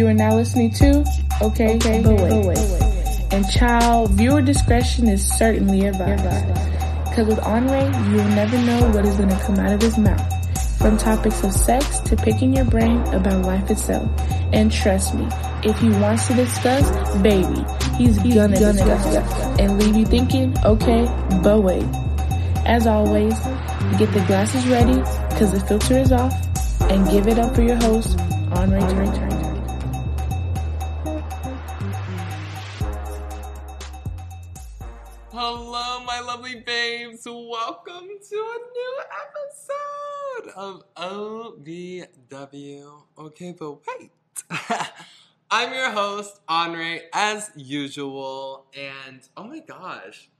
You are now listening to Okay, okay but wait. But wait. And child, viewer discretion is certainly advised. Because with Andre, you will never know what is going to come out of his mouth. From topics of sex to picking your brain about life itself. And trust me, if he wants to discuss, baby, he's, he's gonna, gonna discuss, discuss and leave you thinking, okay, but wait. As always, get the glasses ready because the filter is off and give it up for your host, Andre Turner. Of OVW. Okay, but wait. I'm your host, Andre, as usual. And oh my gosh,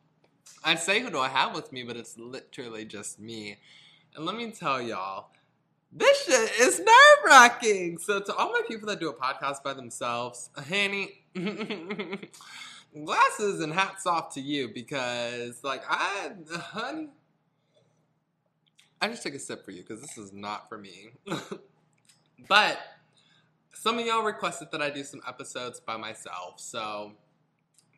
I'd say who do I have with me, but it's literally just me. And let me tell y'all, this shit is nerve wracking. So, to all my people that do a podcast by themselves, honey, glasses and hats off to you because, like, I, honey, I just took a sip for you because this is not for me. but some of y'all requested that I do some episodes by myself, so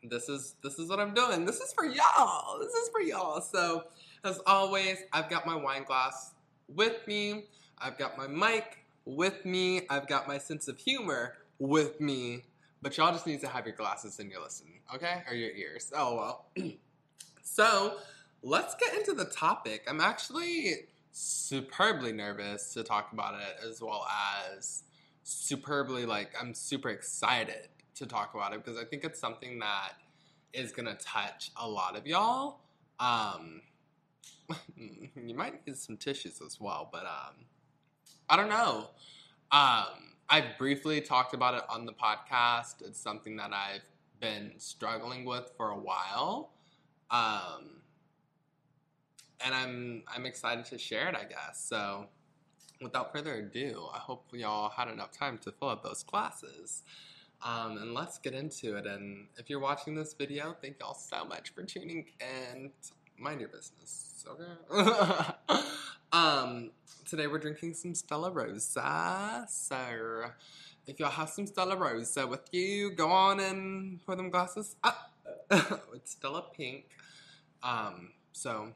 this is this is what I'm doing. This is for y'all. This is for y'all. So, as always, I've got my wine glass with me. I've got my mic with me. I've got my sense of humor with me. But y'all just need to have your glasses and your listen, okay? Or your ears. Oh well. so, let's get into the topic. I'm actually superbly nervous to talk about it as well as superbly like I'm super excited to talk about it because I think it's something that is gonna touch a lot of y'all. Um, you might need some tissues as well, but um, I don't know. Um, I briefly talked about it on the podcast. It's something that I've been struggling with for a while. Um, and I'm I'm excited to share it, I guess. So, without further ado, I hope y'all had enough time to fill out those classes. Um, and let's get into it. And if you're watching this video, thank y'all so much for tuning in. Mind your business, okay? um, today we're drinking some Stella Rosa. So if y'all have some Stella Rosa with you, go on and pour them glasses up. it's Stella Pink. Um, so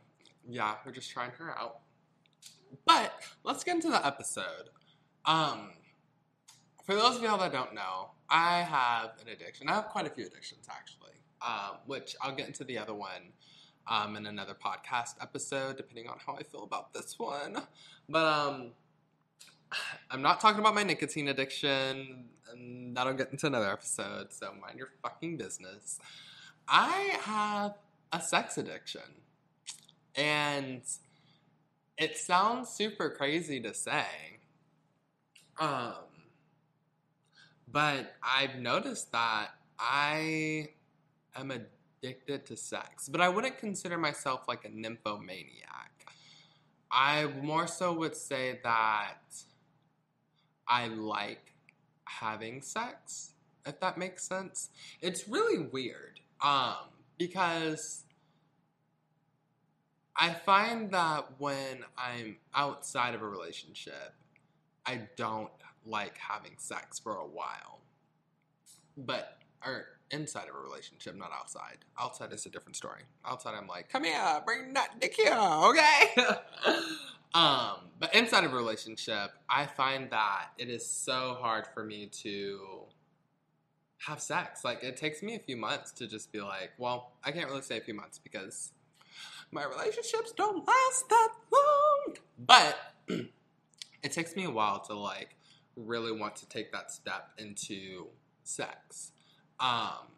yeah, we're just trying her out. But let's get into the episode. Um, for those of y'all that don't know, I have an addiction. I have quite a few addictions actually, um, which I'll get into the other one um, in another podcast episode, depending on how I feel about this one. But um, I'm not talking about my nicotine addiction, and that'll get into another episode. So mind your fucking business. I have a sex addiction, and it sounds super crazy to say. Um, but I've noticed that I am addicted to sex, but I wouldn't consider myself like a nymphomaniac. I more so would say that I like having sex, if that makes sense. It's really weird um, because I find that when I'm outside of a relationship, I don't like having sex for a while. But, or inside of a relationship, not outside. Outside is a different story. Outside, I'm like, come here, bring that dick here, okay? um, but inside of a relationship, I find that it is so hard for me to have sex. Like, it takes me a few months to just be like, well, I can't really say a few months because my relationships don't last that long. But it takes me a while to like really want to take that step into sex. Um,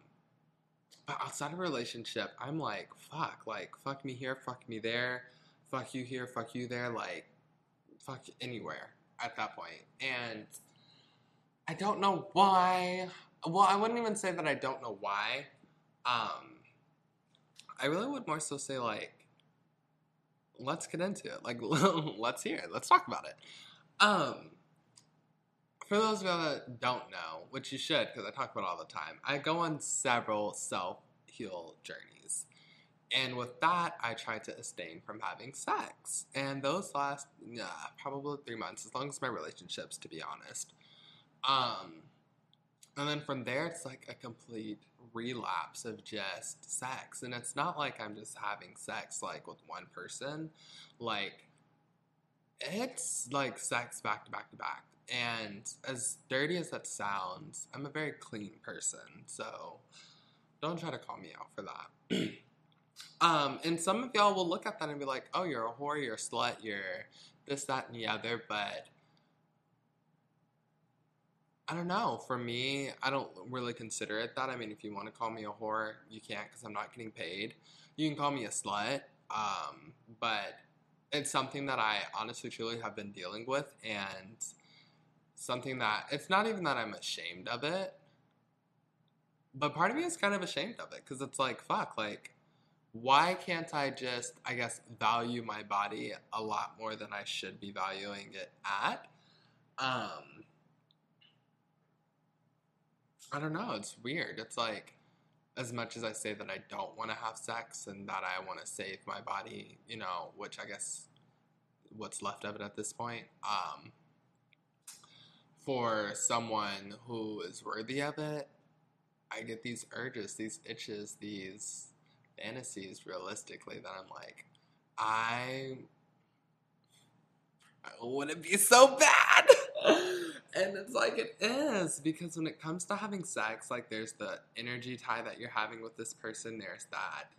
but outside of a relationship, I'm like, fuck, like, fuck me here, fuck me there, fuck you here, fuck you there, like, fuck anywhere at that point. And I don't know why. Well, I wouldn't even say that I don't know why. Um, I really would more so say, like, let's get into it. Like, let's hear it. Let's talk about it. Um, for those of you that don't know, which you should because I talk about all the time, I go on several self heal journeys. And with that, I try to abstain from having sex. And those last yeah, probably three months, as long as my relationships, to be honest. Um, And then from there, it's like a complete relapse of just sex. And it's not like I'm just having sex like with one person. Like, it's like sex back to back to back. And as dirty as that sounds, I'm a very clean person. So don't try to call me out for that. um, and some of y'all will look at that and be like, oh, you're a whore, you're a slut, you're this, that, and the other. But I don't know. For me, I don't really consider it that. I mean, if you want to call me a whore, you can't because I'm not getting paid. You can call me a slut. Um, but it's something that I honestly, truly have been dealing with. And something that it's not even that I'm ashamed of it, but part of me is kind of ashamed of it because it's like, fuck, like, why can't I just, I guess, value my body a lot more than I should be valuing it at? Um, I don't know. It's weird. It's like, as much as I say that I don't want to have sex and that I want to save my body, you know, which I guess what's left of it at this point, um, for someone who is worthy of it, I get these urges, these itches, these fantasies realistically that I'm like, I, I want to be so bad. And it's like it is because when it comes to having sex, like there's the energy tie that you're having with this person, there's that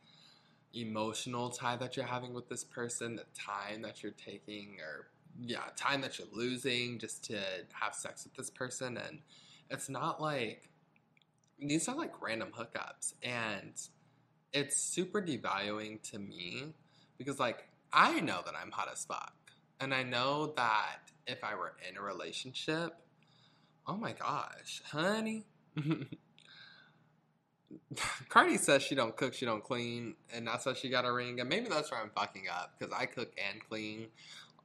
emotional tie that you're having with this person, the time that you're taking or yeah, time that you're losing just to have sex with this person. And it's not like these are like random hookups. And it's super devaluing to me because like I know that I'm hot as fuck. And I know that if I were in a relationship, oh my gosh, honey. Cardi says she don't cook, she don't clean, and that's why she got a ring. And maybe that's where I'm fucking up because I cook and clean.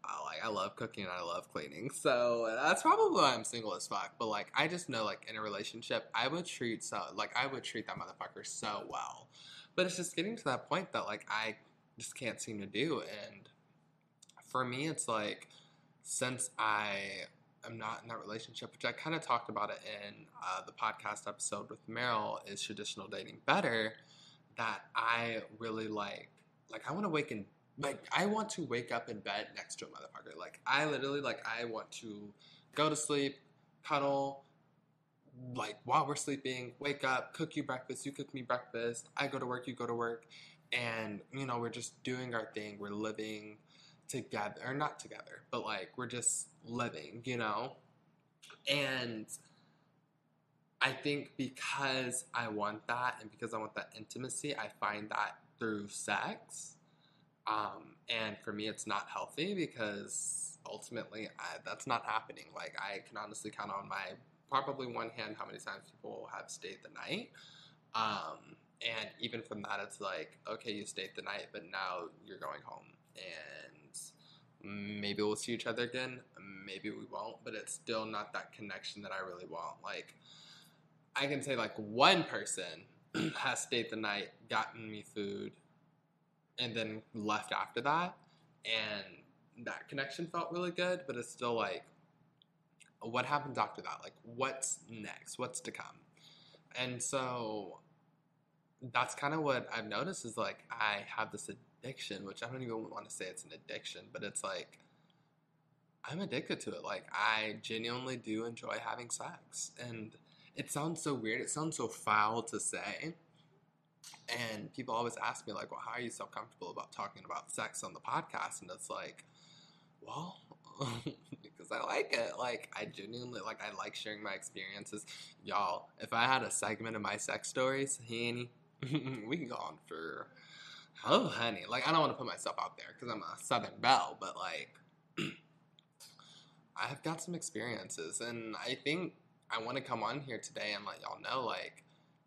I like I love cooking and I love cleaning, so that's probably why I'm single as fuck. But like I just know like in a relationship, I would treat so like I would treat that motherfucker so well. But it's just getting to that point that like I just can't seem to do. And for me, it's like since I am not in that relationship, which I kind of talked about it in uh, the podcast episode with Meryl, is traditional dating better? That I really like. Like I want to wake in like I want to wake up in bed next to a motherfucker. Like I literally like I want to go to sleep, cuddle, like while we're sleeping, wake up, cook you breakfast, you cook me breakfast, I go to work, you go to work, and you know, we're just doing our thing, we're living together or not together, but like we're just living, you know? And I think because I want that and because I want that intimacy, I find that through sex. Um, and for me, it's not healthy because ultimately I, that's not happening. Like, I can honestly count on my probably one hand how many times people have stayed the night. Um, and even from that, it's like, okay, you stayed the night, but now you're going home. And maybe we'll see each other again. Maybe we won't, but it's still not that connection that I really want. Like, I can say, like, one person has stayed the night, gotten me food, and then left after that. And that connection felt really good, but it's still like, what happens after that? Like, what's next? What's to come? And so that's kind of what I've noticed is like, I have this addiction, which I don't even want to say it's an addiction, but it's like, I'm addicted to it. Like, I genuinely do enjoy having sex. And it sounds so weird. It sounds so foul to say and people always ask me, like, well, how are you so comfortable about talking about sex on the podcast? And it's like, well, because I like it. Like, I genuinely, like, I like sharing my experiences. Y'all, if I had a segment of my sex stories, honey, we can go on for, oh, honey. Like, I don't want to put myself out there because I'm a Southern Belle, but, like, I've got some experiences. And I think I want to come on here today and let y'all know, like,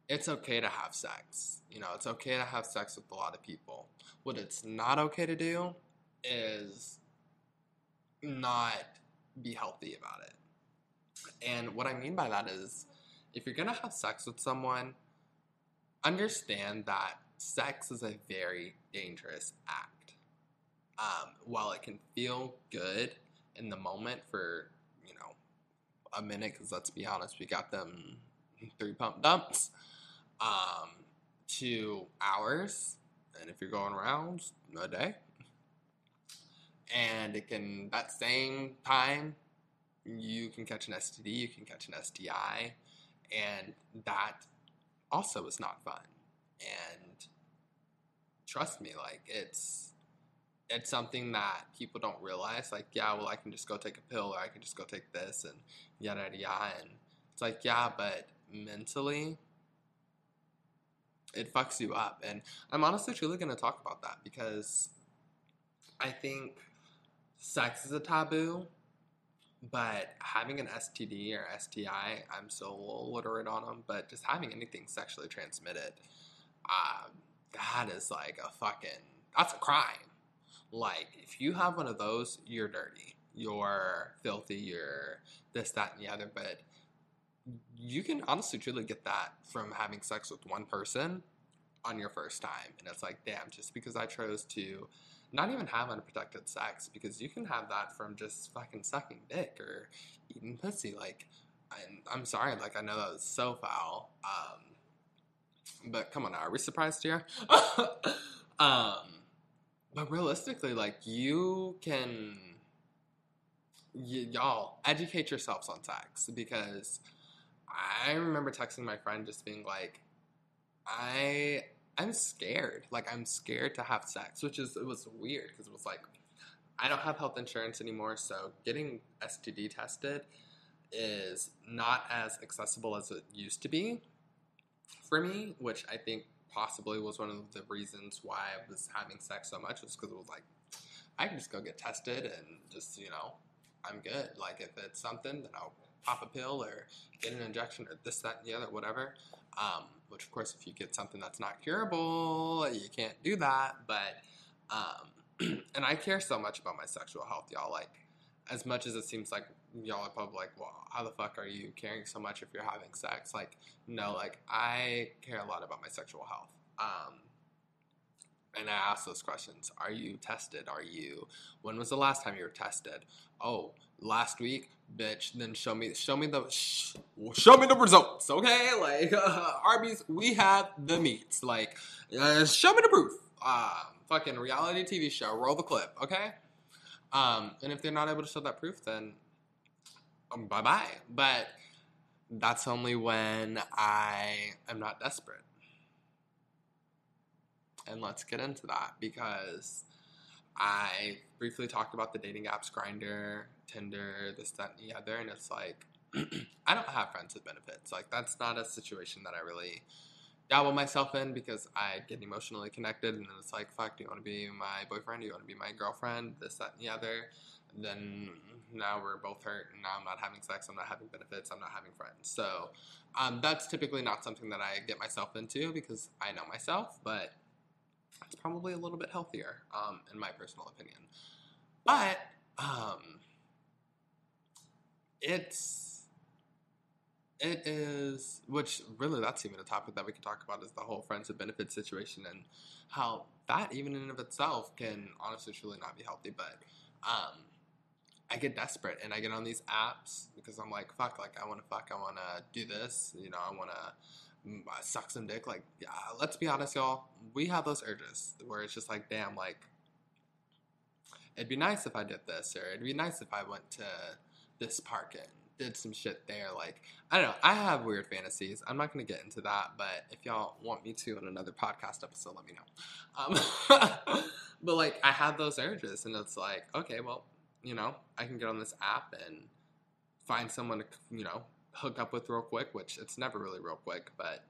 it's okay to have sex. You know, it's okay to have sex with a lot of people. What it's not okay to do is not be healthy about it. And what I mean by that is if you're going to have sex with someone, understand that sex is a very dangerous act. Um, while it can feel good in the moment for, you know, a minute, because let's be honest, we got them three pump dumps, um, to hours, and if you're going around a day, and it can that same time you can catch an STD, you can catch an STI, and that also is not fun. And trust me, like it's it's something that people don't realize. Like, yeah, well, I can just go take a pill, or I can just go take this, and yada yada yada. And it's like, yeah, but mentally, it fucks you up. And I'm honestly truly to talk about that because I think sex is a taboo, but having an STD or STI, I'm so illiterate on them, but just having anything sexually transmitted, um, that is like a fucking, that's a crime. Like, if you have one of those, you're dirty. You're filthy. You're this, that, and the other. But you can honestly truly get that from having sex with one person on your first time. And it's like, damn, just because I chose to not even have unprotected sex, because you can have that from just fucking sucking dick or eating pussy. Like, I'm, I'm sorry, like, I know that was so foul. Um, but come on are we surprised here? um, but realistically, like, you can, y- y'all, educate yourselves on sex because I remember texting my friend just being like, I I'm scared. Like I'm scared to have sex, which is it was weird because it was like I don't have health insurance anymore, so getting STD tested is not as accessible as it used to be for me, which I think possibly was one of the reasons why I was having sex so much was because it was like I can just go get tested and just you know I'm good. Like if it's something, then I'll pop a pill or get an injection or this, that, and the other, whatever. Um, which, of course, if you get something that's not curable, you can't do that. But, um, and I care so much about my sexual health, y'all. Like, as much as it seems like y'all are probably like, well, how the fuck are you caring so much if you're having sex? Like, no, like, I care a lot about my sexual health. Um, and I ask those questions. Are you tested? Are you? When was the last time you were tested? Oh, last week, bitch. Then show me, show me the, sh- show me the results. Okay, like uh, Arby's, we have the meats. Like, uh, show me the proof. Um, fucking reality TV show. Roll the clip. Okay. Um, and if they're not able to show that proof, then um, bye bye. But that's only when I am not desperate and let's get into that because I briefly talked about the dating apps Grindr, Tinder, this, that, and the other, and it's like I don't have friends with benefits. Like that's not a situation that I really dabble myself in because I get emotionally connected, and then it's like, fuck, do you want to be my boyfriend? Do you want to be my girlfriend? This, that, and the other. And then now we're both hurt, and now I'm not having sex. I'm not having benefits. I'm not having friends. So um, that's typically not something that I get myself into because I know myself, but it's probably a little bit healthier, um, in my personal opinion. But um, it's it is, which really that's even a topic that we can talk about is the whole friends with benefits situation and how that even in and of itself can honestly truly not be healthy. But um, I get desperate and I get on these apps because I'm like, fuck, like I want to fuck, I want to do this, you know, I want to mm, suck some dick. Like, yeah, let's be honest, y'all. We have those urges where it's just like, damn, like, it'd be nice if I did this, or it'd be nice if I went to this park and did some shit there. Like, I don't know. I have weird fantasies. I'm not going to get into that, but if y'all want me to in another podcast episode, let me know. Um, but like, I have those urges, and it's like, okay, well, you know, I can get on this app and find someone to, you know, hook up with real quick, which it's never really real quick, but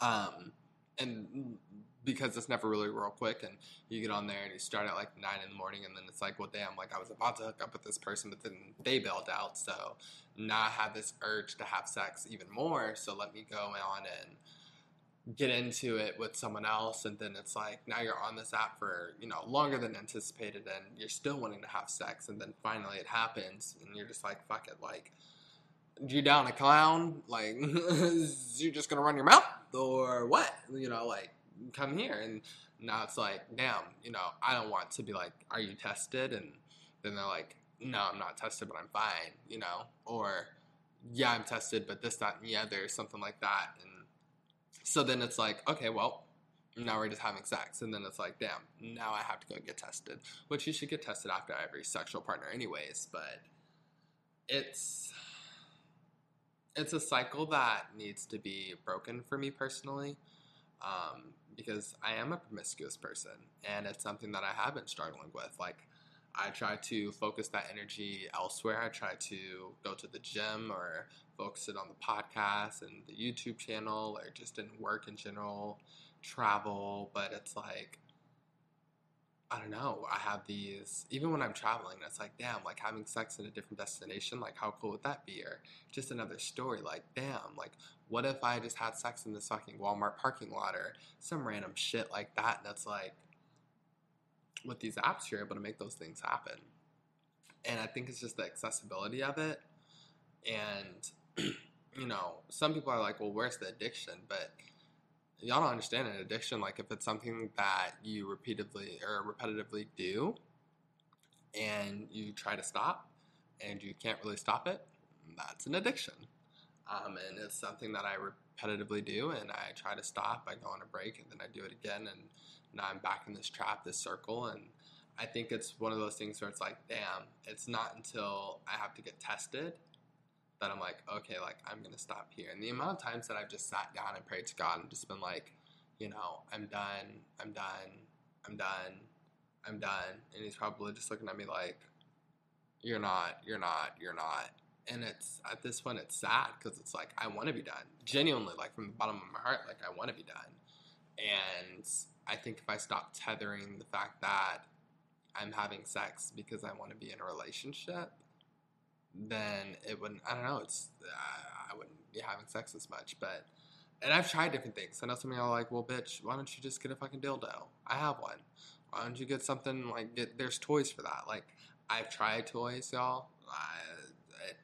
um and because it's never really real quick and you get on there and you start at like nine in the morning and then it's like well damn like i was about to hook up with this person but then they bailed out. So now i have this urge to have sex even more so let me go on and get into it with someone else and then it's like now you're on this app for you know longer than anticipated and you're still wanting to have sex and then finally it happens and you're just like fuck it like you down a clown? Like you're just gonna run your mouth or what? You know like come here and now it's like damn you know i don't want to be like are you tested and then they're like no i'm not tested but i'm fine you know? Or yeah, I'm tested, but this, that, and the other, something like that. And so then it's like, okay, well, now we're just having sex. And then it's like, damn, now I have to go get tested, which you should get tested after every sexual partner, anyways. But it's. It's a cycle that needs to be broken for me personally, um, because I am a promiscuous person, and it's something that I have been struggling with. Like, I try to focus that energy elsewhere. I try to go to the gym or focus it on the podcast and the YouTube channel or just in work in general, travel. But it's like, I don't know. I have these, even when I'm traveling, it's like, damn, like having sex in a different destination, like how cool would that be? Or just another story, like, damn, like what if I just had sex in this fucking Walmart parking lot or some random shit like that? And it's like, with these apps, you're able to make those things happen. And I think it's just the accessibility of it. And, you know, some people are like, well, where's the addiction? But y'all don't understand an addiction. Like, if it's something that you repeatedly or repetitively do and you try to stop and you can't really stop it, that's an addiction. Um, and it's something that I repetitively do and I try to stop. I go on a break and then I do it again. And now I'm back in this trap, this circle, and I think it's one of those things where it's like, damn, it's not until I have to get tested that I'm like, okay, like I'm gonna stop here. And the amount of times that I've just sat down and prayed to God and just been like, you know, I'm done, I'm done, I'm done, I'm done, and He's probably just looking at me like, you're not, you're not, you're not. And it's at this point, it's sad because it's like I want to be done, genuinely, like from the bottom of my heart, like I want to be done. And I think if I stop tethering the fact that I'm having sex because I want to be in a relationship, then it wouldn't. I don't know. It's uh, I wouldn't be having sex as much. But and I've tried different things. I know some of y'all are like, well, bitch, why don't you just get a fucking dildo? I have one. Why don't you get something like get? There's toys for that. Like I've tried toys, y'all. I, it,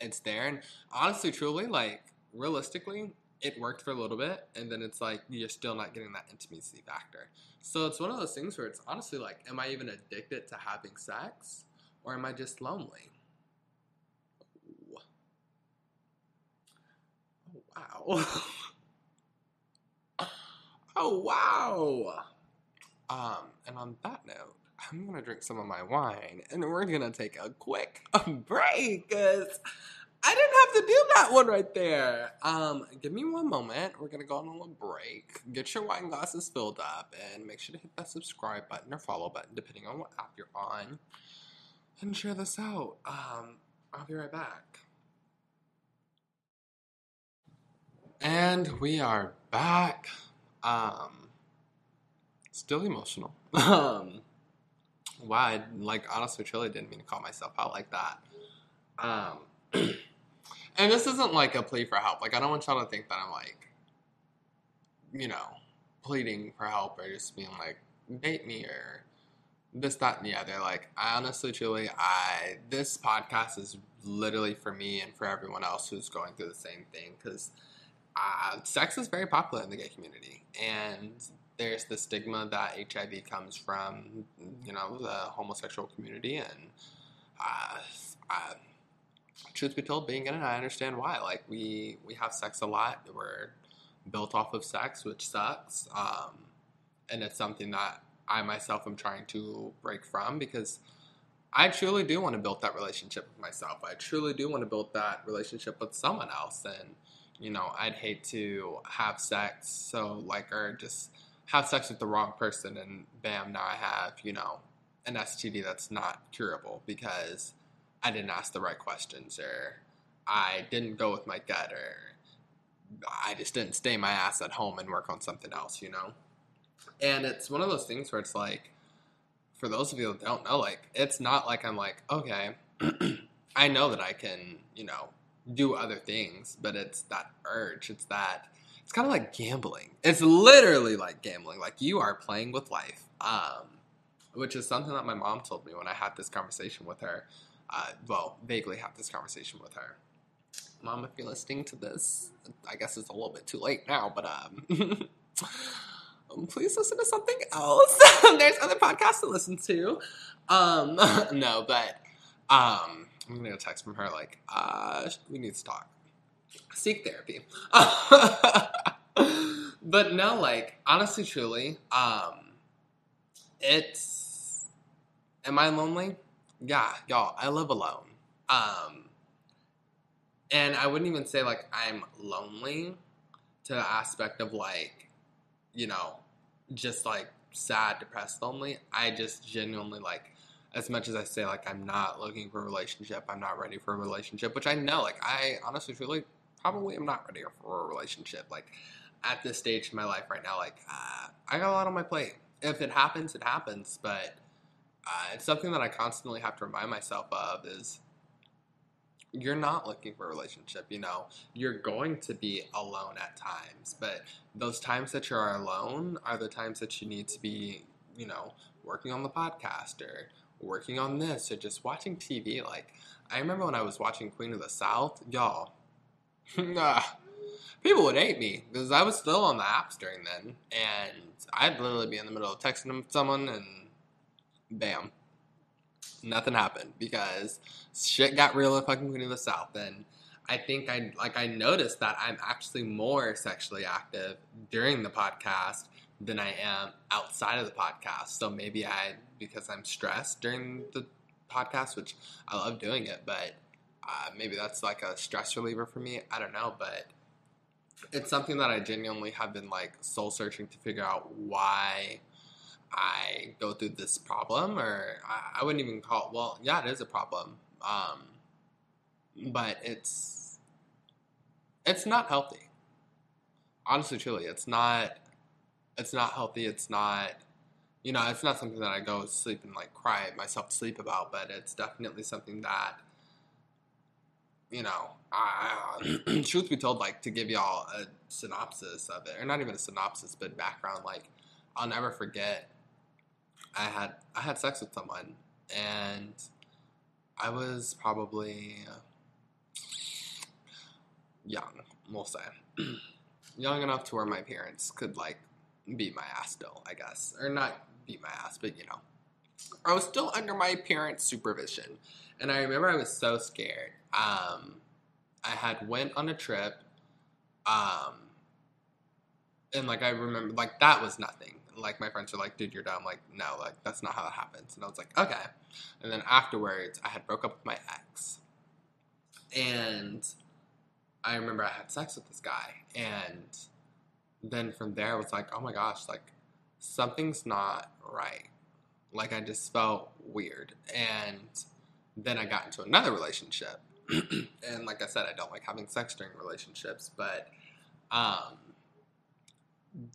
it's there, and honestly, truly, like realistically, it worked for a little bit, and then it's like you're still not getting that intimacy factor. So it's one of those things where it's honestly like, am I even addicted to having sex, or am I just lonely? Oh, wow. oh wow. Um, and on that note, I'm gonna drink some of my wine, and we're gonna take a quick break because I didn't have to do that one right there. Um, give me one moment. We're gonna go on a little break. Get your wine glasses filled up, and make sure to hit that subscribe button or follow button, depending on what app you're on, and share this out. Um, I'll be right back. And we are back. Um, still emotional. um, wow, I, like honestly, truly didn't mean to call myself out like that. Um. And this isn't like a plea for help. Like I don't want y'all to think that I'm like, you know, pleading for help or just being like, date me or this, that, and the other. Like I honestly, truly, I this podcast is literally for me and for everyone else who's going through the same thing because uh, sex is very popular in the gay community and there's the stigma that HIV comes from, you know, the homosexual community and. Uh, I, truth be told, being in it, I understand why. Like we we have sex a lot. We're built off of sex, which sucks. Um, and it's something that I myself am trying to break from because I truly do want to build that relationship with myself. I truly do want to build that relationship with someone else. And, you know, I'd hate to have sex so like or just have sex with the wrong person and bam, now I have, you know, an STD that's not curable because I didn't ask the right questions or I didn't go with my gut or I just didn't stay my ass at home and work on something else, you know? And it's one of those things where it's like, for those of you that don't know, like, it's not like I'm like, okay, I know that I can, you know, do other things, but it's that urge. It's that, it's kind of like gambling. It's literally like gambling. Like, you are playing with life. Um, which is something that my mom told me when I had this conversation with her uh, well, vaguely have this conversation with her. Mom, if you're listening to this, I guess it's a little bit too late now, but um please listen to something else. There's other podcasts to listen to. Um, no, but um, I'm gonna get a text from her like, uh, we need to talk. Seek therapy. but no, like, honestly, truly, um, it's. Am I lonely? Yeah, y'all, I live alone. Um, and I wouldn't even say like I'm lonely to the aspect of like, you know, just like sad, depressed, lonely. I just genuinely like, as much as I say like I'm not looking for a relationship, I'm not ready for a relationship, which I know like I honestly truly probably am not ready for a relationship. Like at this stage in my life right now, like uh, I got a lot on my plate. If it happens, it happens, but uh, it's something that I constantly have to remind myself of is you're not looking for a relationship, you know. You're going to be alone at times, but those times that you're alone are the times that you need to be, you know, working on the podcast or working on this or just watching TV. Like, I remember when I was watching Queen of the South, y'all, Nah, people would hate me because I was still on the apps during then, and I'd literally be in the middle of texting someone and bam, nothing happened because shit got real in fucking Queen of the South. And I think I like I noticed that I'm actually more sexually active during the podcast than I am outside of the podcast. So maybe I because I'm stressed during the podcast, which I love doing it, but uh, maybe that's like a stress reliever for me. I don't know, but it's something that I genuinely have been like soul searching to figure out why I go through this problem, or I, I wouldn't even call it, well, yeah, it is a problem. Um, but it's, it's not healthy. Honestly, truly, it's not, it's not healthy. It's not, you know, it's not something that I go sleep and like cry myself to sleep about, but it's definitely something that, you know, I, truth be told, like to give y'all a synopsis of it, or not even a synopsis, but background, like I'll never forget I had I had sex with someone, and I was probably young, we'll say, young enough to where my parents could like beat my ass still, I guess, or not beat my ass, but you know, I was still under my parents' supervision, and I remember I was so scared. Um, I had went on a trip, um, and like I remember, like that was nothing like my friends were like, dude, you're dumb. Like, no, like that's not how that happens. And I was like, okay. And then afterwards, I had broke up with my ex, and I remember I had sex with this guy, and then from there, I was like, oh my gosh, like something's not right. Like I just felt weird, and then I got into another relationship, and like I said, I don't like having sex during relationships, but um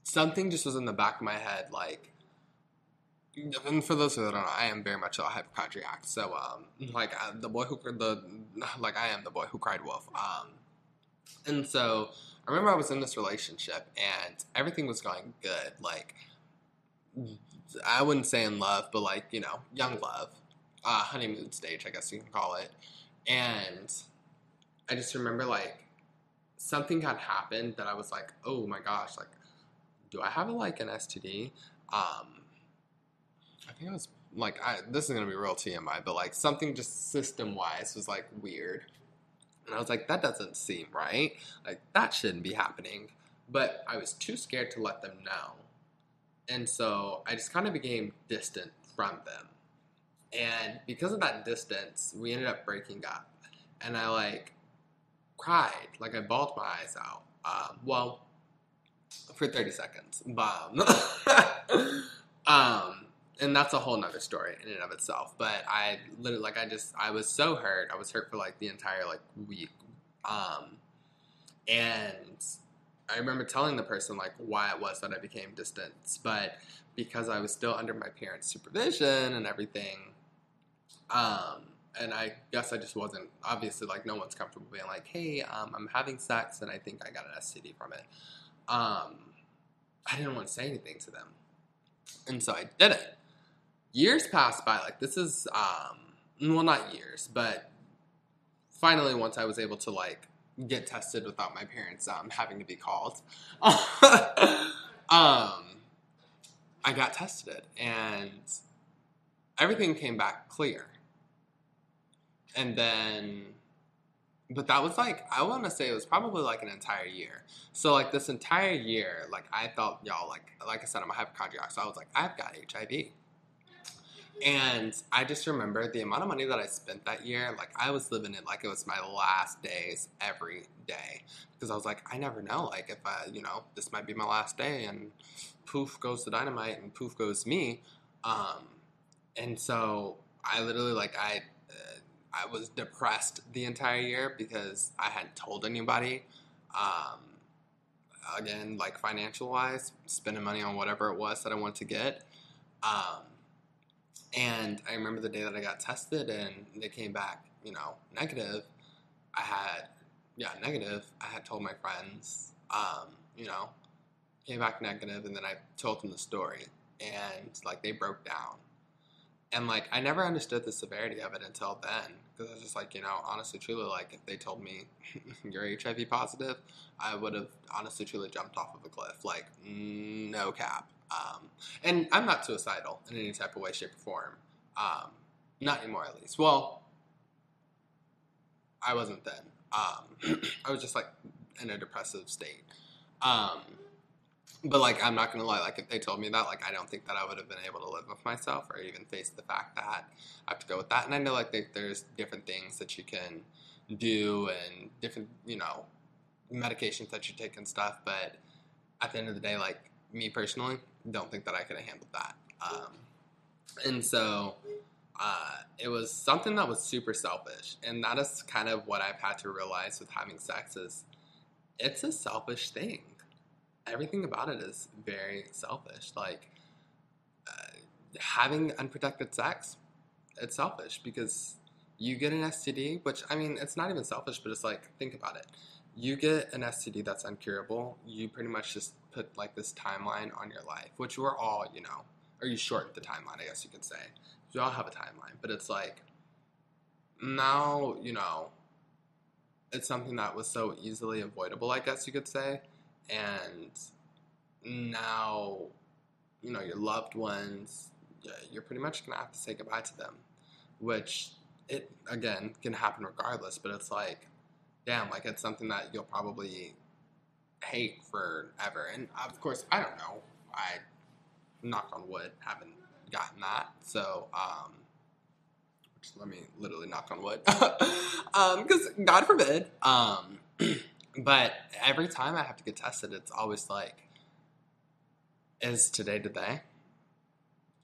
something just was in the back of my head, like, and for those who don't know, I am very much a hypochondriac. So, um, like uh, the boy who the like I am the boy who cried wolf. Um, and so I remember I was in this relationship and everything was going good. Like I wouldn't say in love, but like you know, young love, uh, honeymoon stage, I guess you can call it. And I just remember like something had happened that I was like, oh my gosh, like do I have like an STD? Um, I think I was like, I, this is gonna be real TMI, but like something just system wise was like weird. And I was like, that doesn't seem right. Like, that shouldn't be happening. But I was too scared to let them know. And so I just kind of became distant from them. And because of that distance, we ended up breaking up. And I like cried, like I bawled my eyes out. Um, well, for 30 seconds. Bomb. um, and that's a whole nother story in and of itself. But I literally, like, I just, I was so hurt. I was hurt for like the entire like week. Um, and I remember telling the person like why it was that I became distant, but because I was still under my parents' supervision and everything. Um, and I guess I just wasn't obviously like no one's comfortable being like, hey, um, I'm having sex and I think I got an STD from it um, I didn't want to say anything to them. And so I did it. Years passed by. Like, this is, um, well, not years, but finally, once I was able to, like, get tested without my parents um, having to be called, um, I got tested and everything came back clear. and then but that was like I want to say it was probably like an entire year. So like this entire year, like I felt y'all like like I said I'm a hypochondriac, so I was like I've got HIV. And I just remember the amount of money that I spent that year. Like I was living it like it was my last days every day because I was like I never know like if I you know this might be my last day and poof goes the dynamite and poof goes me. Um, and so I literally like I I was depressed the entire year because I hadn't told anybody. Um, again, like financial wise, spending money on whatever it was that I wanted to get. Um, and I remember the day that I got tested and they came back, you know, negative. I had, yeah, negative. I had told my friends, um, you know, came back negative, and then I told them the story, and like they broke down. And like I never understood the severity of it until then, because I was just like, you know, honestly, truly, like if they told me you're HIV positive, I would have honestly, truly jumped off of a cliff, like no cap. Um, and I'm not suicidal in any type of way, shape, or form. Um, not anymore, at least. Well, I wasn't then. Um, I was just like in a depressive state. Um, but like I'm not gonna lie, like if they told me that, like I don't think that I would have been able to live with myself or even face the fact that I have to go with that. And I know like they, there's different things that you can do and different you know medications that you take and stuff. But at the end of the day, like me personally, don't think that I could have handled that. Um, and so uh, it was something that was super selfish, and that is kind of what I've had to realize with having sex is it's a selfish thing everything about it is very selfish. Like uh, having unprotected sex, it's selfish because you get an STD, which I mean, it's not even selfish, but it's like think about it. You get an STD that's uncurable. You pretty much just put like this timeline on your life, which we're all, you know, or you shorten the timeline, I guess you could say. We all have a timeline, but it's like now, you know, it's something that was so easily avoidable, I guess you could say and now you know your loved ones you're pretty much gonna have to say goodbye to them which it again can happen regardless but it's like damn like it's something that you'll probably hate forever and of course i don't know i knock on wood haven't gotten that so um let me literally knock on wood um because god forbid um But every time I have to get tested, it's always like, is today today?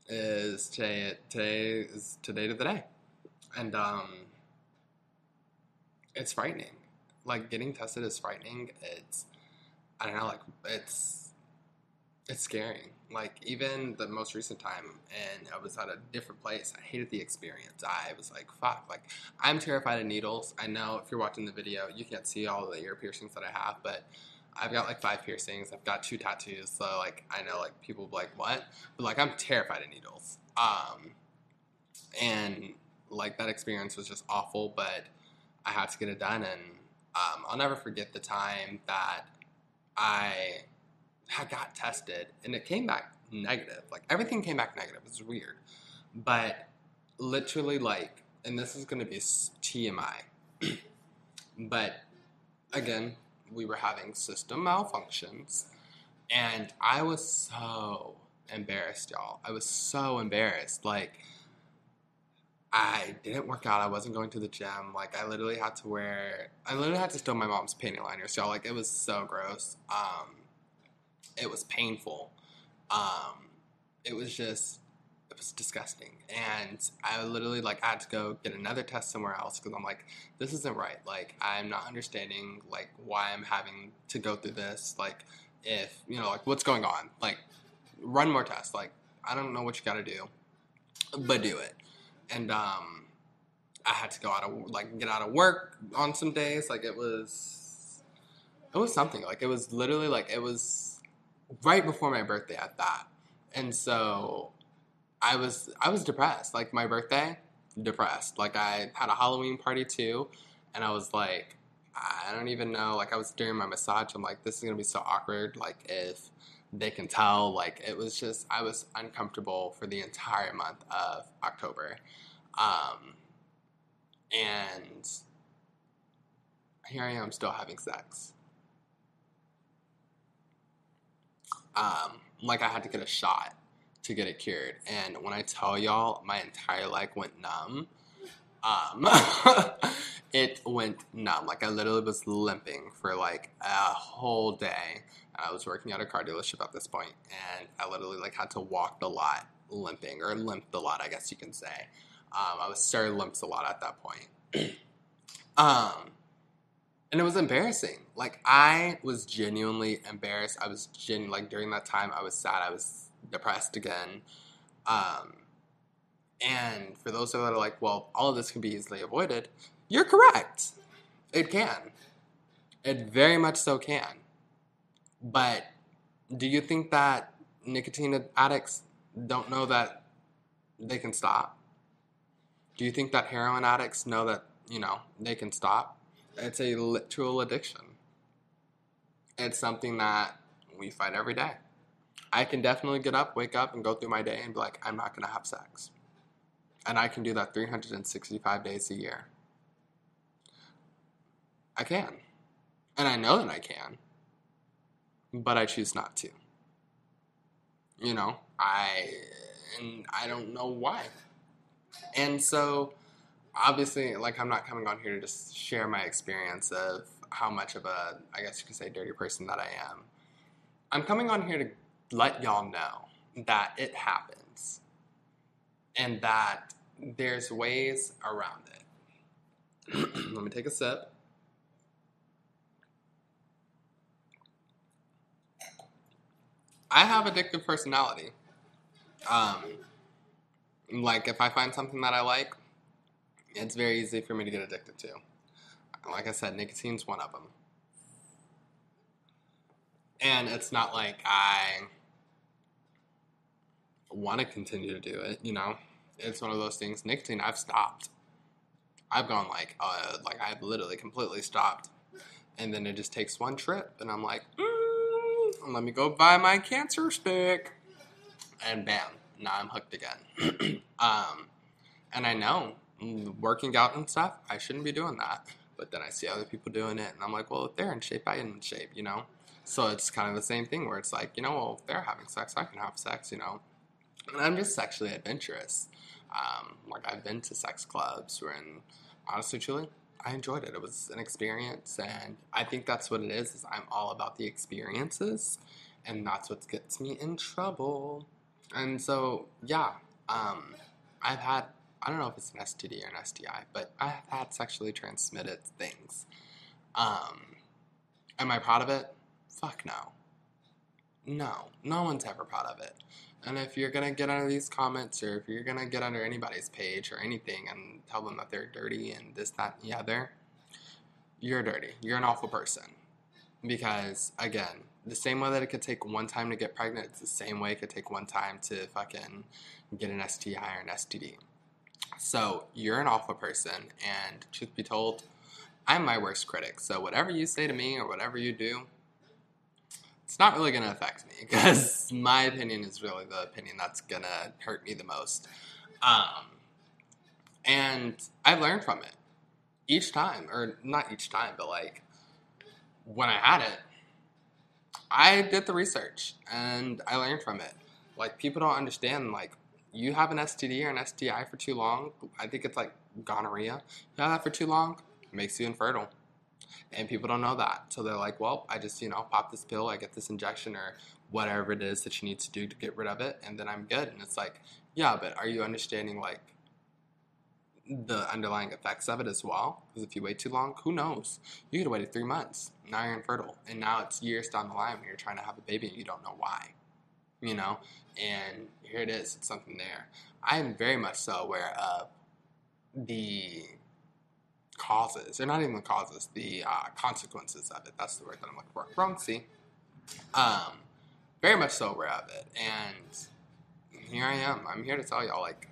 Is today today is today to the day? And um, it's frightening. Like getting tested is frightening. It's I don't know, like it's it's scary. Like even the most recent time, and I was at a different place. I hated the experience. I was like, "Fuck!" Like I'm terrified of needles. I know if you're watching the video, you can't see all the ear piercings that I have, but I've got like five piercings. I've got two tattoos. So like I know like people be like what, but like I'm terrified of needles. Um, and like that experience was just awful, but I had to get it done, and um, I'll never forget the time that I I got tested and it came back negative. Like everything came back negative. It's weird. But literally, like, and this is going to be TMI. but again, we were having system malfunctions. And I was so embarrassed, y'all. I was so embarrassed. Like, I didn't work out. I wasn't going to the gym. Like, I literally had to wear, I literally had to steal my mom's panty liners, y'all. Like, it was so gross. Um, it was painful. Um, it was just it was disgusting and i literally like I had to go get another test somewhere else because i'm like this isn't right like i'm not understanding like why i'm having to go through this like if you know like what's going on like run more tests like i don't know what you got to do but do it and um i had to go out of like get out of work on some days like it was it was something like it was literally like it was right before my birthday at that. And so I was I was depressed. Like my birthday, depressed. Like I had a Halloween party too, and I was like, I don't even know. Like I was during my massage, I'm like, this is gonna be so awkward. Like if they can tell, like it was just I was uncomfortable for the entire month of October. Um, And here I am still having sex. Um, like I had to get a shot to get it cured. And when I tell y'all, my entire leg went numb. Um, it went numb. Like I literally was limping for like a whole day. I was working at a car dealership at this point, and I literally like had to walk the lot limping, or limped a lot, I guess you can say. Um, I was starting limps a lot at that point. um, and it was embarrassing. Like I was genuinely embarrassed. I was genuinely like during that time, I was sad. I was depressed again. Um, and for those of that are like, well, all of this can be easily avoided, you're correct. It can. It very much so can. But do you think that nicotine addicts don't know that they can stop? Do you think that heroin addicts know that, you know, they can stop? It's a literal addiction. It's something that we fight every day. I can definitely get up, wake up, and go through my day and be like, I'm not going to have sex. And I can do that 365 days a year. I can. And I know that I can. But I choose not to. You know, I and I don't know why. And so obviously like I'm not coming on here to just share my experience of how much of a I guess you could say dirty person that I am. I'm coming on here to let y'all know that it happens and that there's ways around it. Let me take a sip. I have addictive personality. Um, like if I find something that I like, it's very easy for me to get addicted to. Like I said, nicotine's one of them. And it's not like I want to continue to do it, you know? It's one of those things. Nicotine, I've stopped. I've gone like, uh, like I've literally completely stopped. And then it just takes one trip, and I'm like, mm let me go buy my cancer stick. And bam, now I'm hooked again. um, and I know working out and stuff, I shouldn't be doing that. But then I see other people doing it, and I'm like, well, if they're in shape, I am in shape, you know? So it's kind of the same thing where it's like, you know, well, if they're having sex, I can have sex, you know? And I'm just sexually adventurous. Um, like, I've been to sex clubs, and honestly, truly, I enjoyed it. It was an experience, and I think that's what it is. Is I'm all about the experiences, and that's what gets me in trouble. And so, yeah, um, I've had I don't know if it's an STD or an STI, but I have had sexually transmitted things. Um, am I proud of it? Fuck no. No, no one's ever proud of it. And if you're gonna get under these comments, or if you're gonna get under anybody's page or anything and tell them that they're dirty and this, that, and the other, you're dirty. You're an awful person. Because, again, the same way that it could take one time to get pregnant, it's the same way it could take one time to fucking get an STI or an STD. So, you're an awful person, and truth be told, I'm my worst critic. So, whatever you say to me or whatever you do, it's not really going to affect me because my opinion is really the opinion that's going to hurt me the most. Um, and I've learned from it each time, or not each time, but like when I had it, I did the research and I learned from it. Like people don't understand, like you have an STD or an STI for too long. I think it's like gonorrhea. You have that for too long, makes you infertile. And people don't know that. So they're like, well, I just, you know, pop this pill, I get this injection or whatever it is that you need to do to get rid of it, and then I'm good. And it's like, yeah, but are you understanding like the underlying effects of it as well? Because if you wait too long, who knows? You could have waited three months. Now you're infertile. And now it's years down the line when you're trying to have a baby and you don't know why. You know? And here it is. It's something there. I am very much so aware of the causes, or not even the causes, the uh, consequences of it. That's the word that I'm looking for. Wrong? Um, very much so aware of it. And here I am. I'm here to tell y'all, like,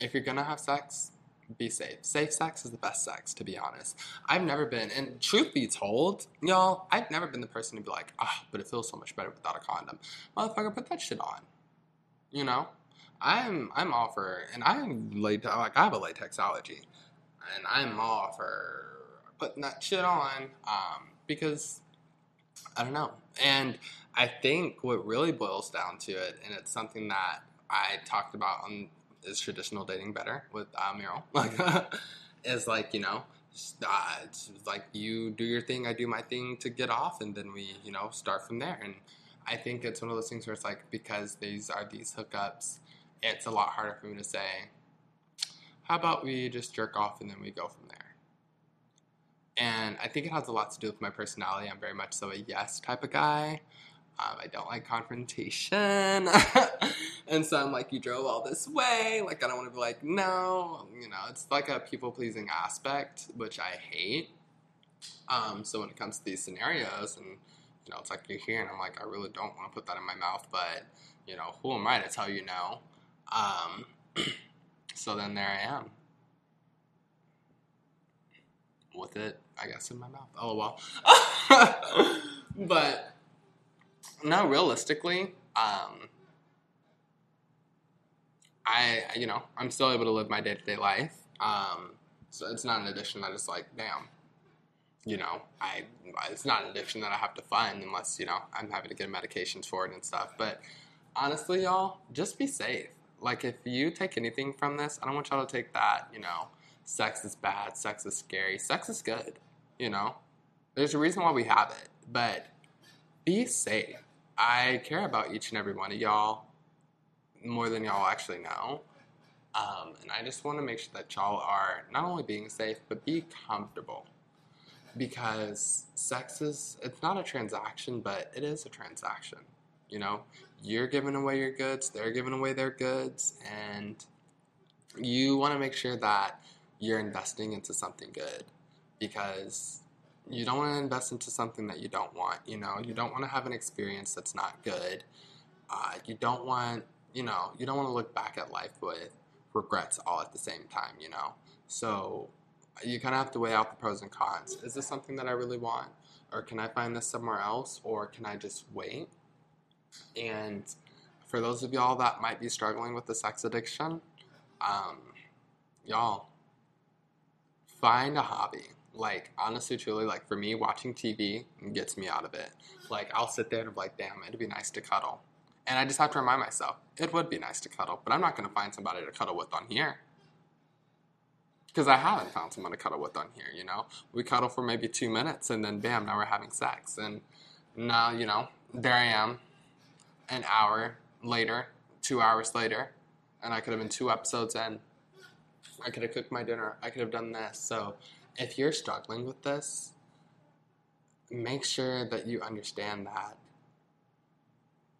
if you're gonna have sex, be safe. Safe sex is the best sex, to be honest. I've never been, and truth be told, y'all, I've never been the person to be like, ah, oh, but it feels so much better without a condom. Motherfucker, put that shit on. You know? I'm I'm all for, and I'm late, like I have a latex allergy. And I'm all for putting that shit on um, because I don't know. And I think what really boils down to it, and it's something that I talked about on is traditional dating better with uh, Meryl, like is like you know. Uh, it's like you do your thing, I do my thing to get off, and then we, you know, start from there. And I think it's one of those things where it's like because these are these hookups, it's a lot harder for me to say, how about we just jerk off and then we go from there. And I think it has a lot to do with my personality. I'm very much so a yes type of guy. Um, I don't like confrontation. and so I'm like, you drove all this way. Like, I don't want to be like, no. You know, it's like a people pleasing aspect, which I hate. Um, so when it comes to these scenarios, and, you know, it's like you're here, and I'm like, I really don't want to put that in my mouth, but, you know, who am I to tell you no? Um, so then there I am. With it, I guess, in my mouth. Oh, well. but no, realistically, um, I you know I'm still able to live my day to day life. Um, so it's not an addiction that is like damn, you know I it's not an addiction that I have to fund unless you know I'm having to get medications for it and stuff. But honestly, y'all, just be safe. Like if you take anything from this, I don't want y'all to take that. You know, sex is bad, sex is scary, sex is good. You know, there's a reason why we have it, but be safe. I care about each and every one of y'all more than y'all actually know. Um, and I just want to make sure that y'all are not only being safe, but be comfortable. Because sex is, it's not a transaction, but it is a transaction. You know, you're giving away your goods, they're giving away their goods, and you want to make sure that you're investing into something good. Because you don't want to invest into something that you don't want. You know, you don't want to have an experience that's not good. Uh, you don't want, you know, you don't want to look back at life with regrets all at the same time. You know, so you kind of have to weigh out the pros and cons. Is this something that I really want, or can I find this somewhere else, or can I just wait? And for those of y'all that might be struggling with the sex addiction, um, y'all find a hobby. Like honestly truly like for me watching tv gets me out of it. Like i'll sit there and be like damn it'd be nice to cuddle. And i just have to remind myself it would be nice to cuddle but i'm not going to find somebody to cuddle with on here. Because i haven't found someone to cuddle with on here you know? We cuddle for maybe two minutes and then bam now we're having sex. And now you know there i am an hour later two hours later and i could have been two episodes in i could have cooked my dinner i could have done this so if you're struggling with this, make sure that you understand that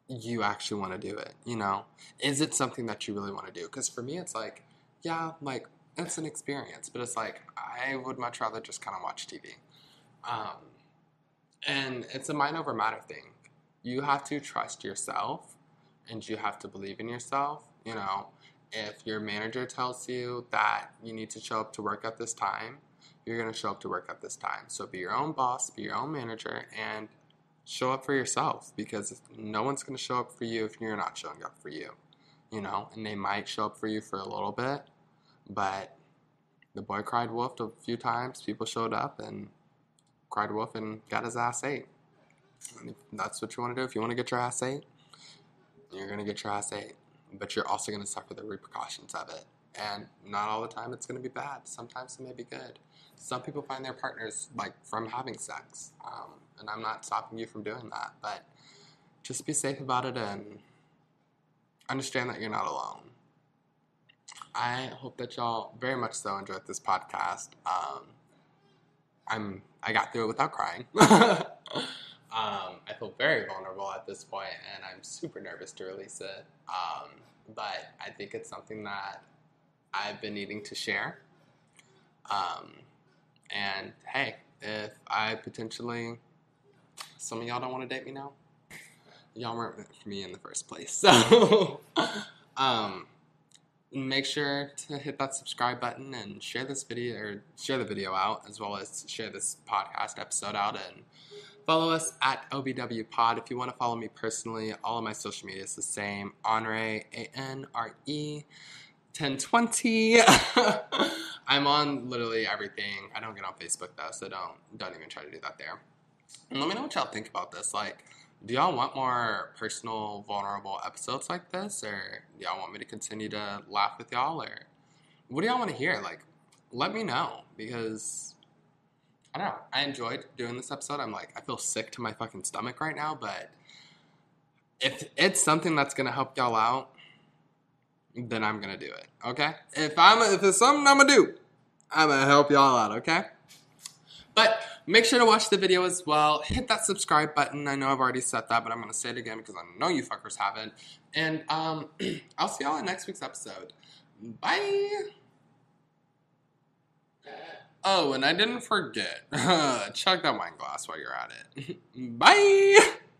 you actually want to do it. You know, is it something that you really want to do? Because for me, it's like, yeah, like it's an experience, but it's like I would much rather just kind of watch TV. Um, and it's a mind over matter thing. You have to trust yourself and you have to believe in yourself. You know, if your manager tells you that you need to show up to work at this time, you're going to show up to work at this time. So be your own boss, be your own manager, and show up for yourself because no one's going to show up for you if you're not showing up for you. You know, and they might show up for you for a little bit, but the boy cried wolf a few times. People showed up and cried wolf and got his ass ate. If that's what you want to do, if you want to get your ass ate, you're going to get your ass ate. But you're also going to suffer the repercussions of it. And not all the time it's going to be bad. Sometimes it may be good some people find their partners like from having sex, um, and I'm not stopping you from doing that. But just be safe about it and understand that you're not alone. I hope that y'all very much so enjoyed this podcast. Um, I'm I got through it without crying. um, I feel very vulnerable at this point, and I'm super nervous to release it. Um, but I think it's something that I've been needing to share. Um, and hey, if I potentially, some of y'all don't want to date me now, y'all weren't meant for me in the first place. So, um, make sure to hit that subscribe button and share this video or share the video out as well as share this podcast episode out and follow us at OBW Pod. If you want to follow me personally, all of my social media is the same. Anre A N R E 1020. I'm on literally everything. I don't get on Facebook though, so don't don't even try to do that there. And let me know what y'all think about this. Like, do y'all want more personal, vulnerable episodes like this, or do y'all want me to continue to laugh with y'all, or what do y'all want to hear? Like, let me know because I don't know. I enjoyed doing this episode. I'm like, I feel sick to my fucking stomach right now, but if it's something that's gonna help y'all out, then I'm gonna do it. Okay? If I'm if it's something I'm gonna do, I'm gonna help y'all out. Okay? But make sure to watch the video as well. Hit that subscribe button. I know I've already said that, but I'm gonna say it again because I know you fuckers haven't. And um, I'll see y'all in next week's episode. Bye. Oh, and I didn't forget. Chug that wine glass while you're at it. Bye.